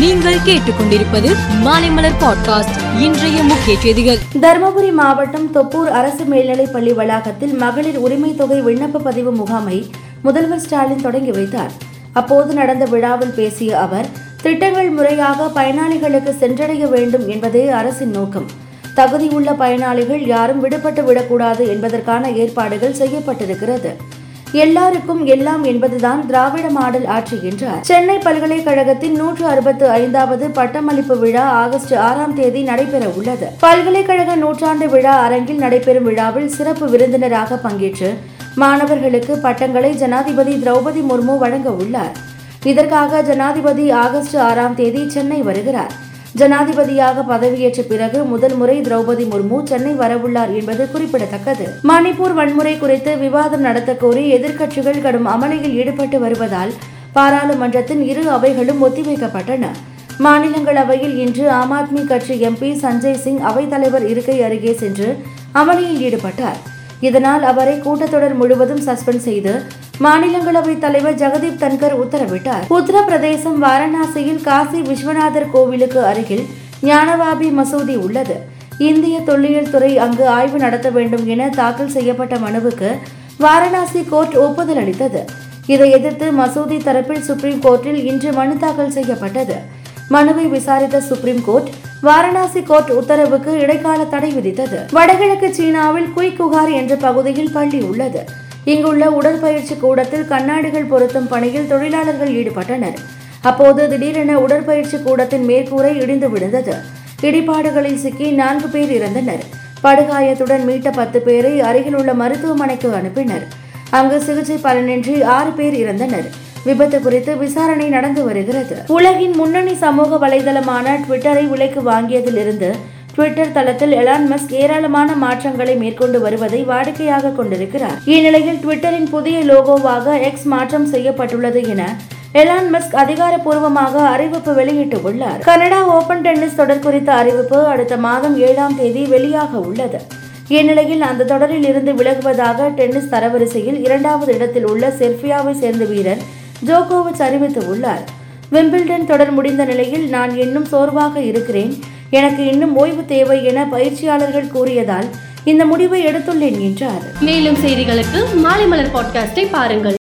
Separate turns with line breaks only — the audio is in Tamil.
நீங்கள் கேட்டுக்கொண்டிருப்பது மாலைமலர் பாட்காஸ்ட் இன்றைய முக்கிய செய்திகள்.
தருமபுரி மாவட்டம் தொப்பூர் அரசு மேல்நிலைப் பள்ளி வளாகத்தில் மகளிர் உரிமை தொகை விண்ணப்ப பதிவு முகாமை முதல்வர் ஸ்டாலின் தொடங்கி வைத்தார். அப்போது நடந்த விழாவில் பேசிய அவர் திட்டங்கள் முறையாக பயனாளிகளுக்கு சென்றடைய வேண்டும் என்பதே அரசின் நோக்கம். தகுதியுள்ள பயனாளிகள் யாரும் விடுபட்டு விடக்கூடாது என்பதற்கான ஏற்பாடுகள் செய்யப்பட்டிருக்கிறது. எல்லாருக்கும் எல்லாம் என்பதுதான் திராவிட மாடல் ஆட்சி என்றார். சென்னை பல்கலைக்கழகத்தின் நூற்று அறுபத்து ஐந்தாவது பட்டமளிப்பு விழா ஆகஸ்ட் ஆறாம் தேதி நடைபெற உள்ளது. பல்கலைக்கழக நூற்றாண்டு விழா அரங்கில் நடைபெறும் விழாவில் சிறப்பு விருந்தினராக பங்கேற்று மாணவர்களுக்கு பட்டங்களை ஜனாதிபதி திரௌபதி முர்மு வழங்க உள்ளார். இதற்காக ஜனாதிபதி ஆகஸ்ட் ஆறாம் தேதி சென்னை வருகிறார். ஜனாதிபதியாக பதவியேற்ற பிறகு முதல் முறை திரௌபதி முர்மு சென்னை வரவுள்ளார் என்பது குறிப்பிடத்தக்கது. மணிப்பூர் வன்முறை குறித்து விவாதம் நடத்த கோரி எதிர்க்கட்சிகள் கடும் அமளியில் ஈடுபட்டு வருவதால் பாராளுமன்றத்தின் இரு அவைகளும் ஒத்திவைக்கப்பட்டன. மாநிலங்களவையில் இன்று ஆம் ஆத்மி கட்சி எம்பி சஞ்சய் சிங் அவைத்தலைவர் இருக்கை அருகே சென்று அமளியில் ஈடுபட்டார். இதனால் அவரை கூட்டத்தொடர் முழுவதும் சஸ்பெண்ட் செய்து மாநிலங்களவை தலைவர் ஜெகதீப் தன்கர் உத்தரவிட்டார். உத்தரப்பிரதேசம் வாரணாசியில் காசி விஸ்வநாதர் கோவிலுக்கு அருகில் ஞானவாபி மசூதி உள்ளது. இந்திய தொல்லியல் துறை அங்கு ஆய்வு நடத்த வேண்டும் என தாக்கல் செய்யப்பட்ட மனுவுக்கு வாரணாசி கோர்ட் ஒப்புதல் அளித்தது. இதை எதிர்த்து மசூதி தரப்பில் சுப்ரீம் கோர்ட்டில் இன்று மனு தாக்கல் செய்யப்பட்டது. மனுவை விசாரித்த சுப்ரீம் கோர்ட் வாரணாசி கோர்ட் உத்தரவுக்கு இடைக்கால தடை விதித்தது. வடகிழக்கு சீனாவில் குய்குகார் என்ற பகுதியில் பள்ளி உள்ளது. இங்குள்ள உடற்பயிற்சி கூடத்தில் கண்ணாடிகள் பொருத்தும் பணியில் தொழிலாளர்கள் ஈடுபட்டனர். அப்போது திடீரென உடற்பயிற்சி கூடத்தின் மேற்கூரை இடிந்து விழுந்தது. இடிபாடுகளில் சிக்கி நான்கு பேர் இறந்தனர். படுகாயத்துடன் மீட்ட பத்து பேரை அருகிலுள்ள மருத்துவமனைக்கு அனுப்பினர். அங்கு சிகிச்சை பலனின்றி ஆறு பேர் இறந்தனர். விபத்து குறித்து விசாரணை நடந்து வருகிறது. உலகின் முன்னணி சமூக வலைதளமான ட்விட்டரை விலைக்கு வாங்கியதிலிருந்து ட்விட்டர் தளத்தில் எலான் மஸ்க் ஏராளமான மாற்றங்களை மேற்கொண்டு வருவதை வாடிக்கையாக கொண்டிருக்கிறார். இந்நிலையில் ட்விட்டரின் புதிய லோகோவாக எக்ஸ் மாற்றம் செய்யப்பட்டுள்ளது என எலான் மஸ்க் அதிகாரப்பூர்வமாக அறிவிப்பு வெளியிட்டுள்ளார். கனடா ஓபன் டென்னிஸ் தொடர் குறித்த அறிவிப்பு அடுத்த மாதம் ஏழாம் தேதி வெளியாக உள்ளது. இந்நிலையில் அந்த தொடரில் இருந்து விலகுவதாக டென்னிஸ் தரவரிசையில் இரண்டாவது இடத்தில் உள்ள செர்பியாவை சேர்ந்த வீரர் ஜோகோவிச் அறிவித்துள்ளார். விம்பிள்டன் தொடர் முடிந்த நிலையில் நான் இன்னும் சோர்வாக இருக்கிறேன். எனக்கு இன்னும் ஓய்வு தேவை என பயிற்சியாளர்கள் கூறியதால் இந்த முடிவை எடுத்துள்ளேன் என்றார்.
மேலும் செய்திகளுக்கு மாலை மலர் பாட்காஸ்டை பாருங்கள்.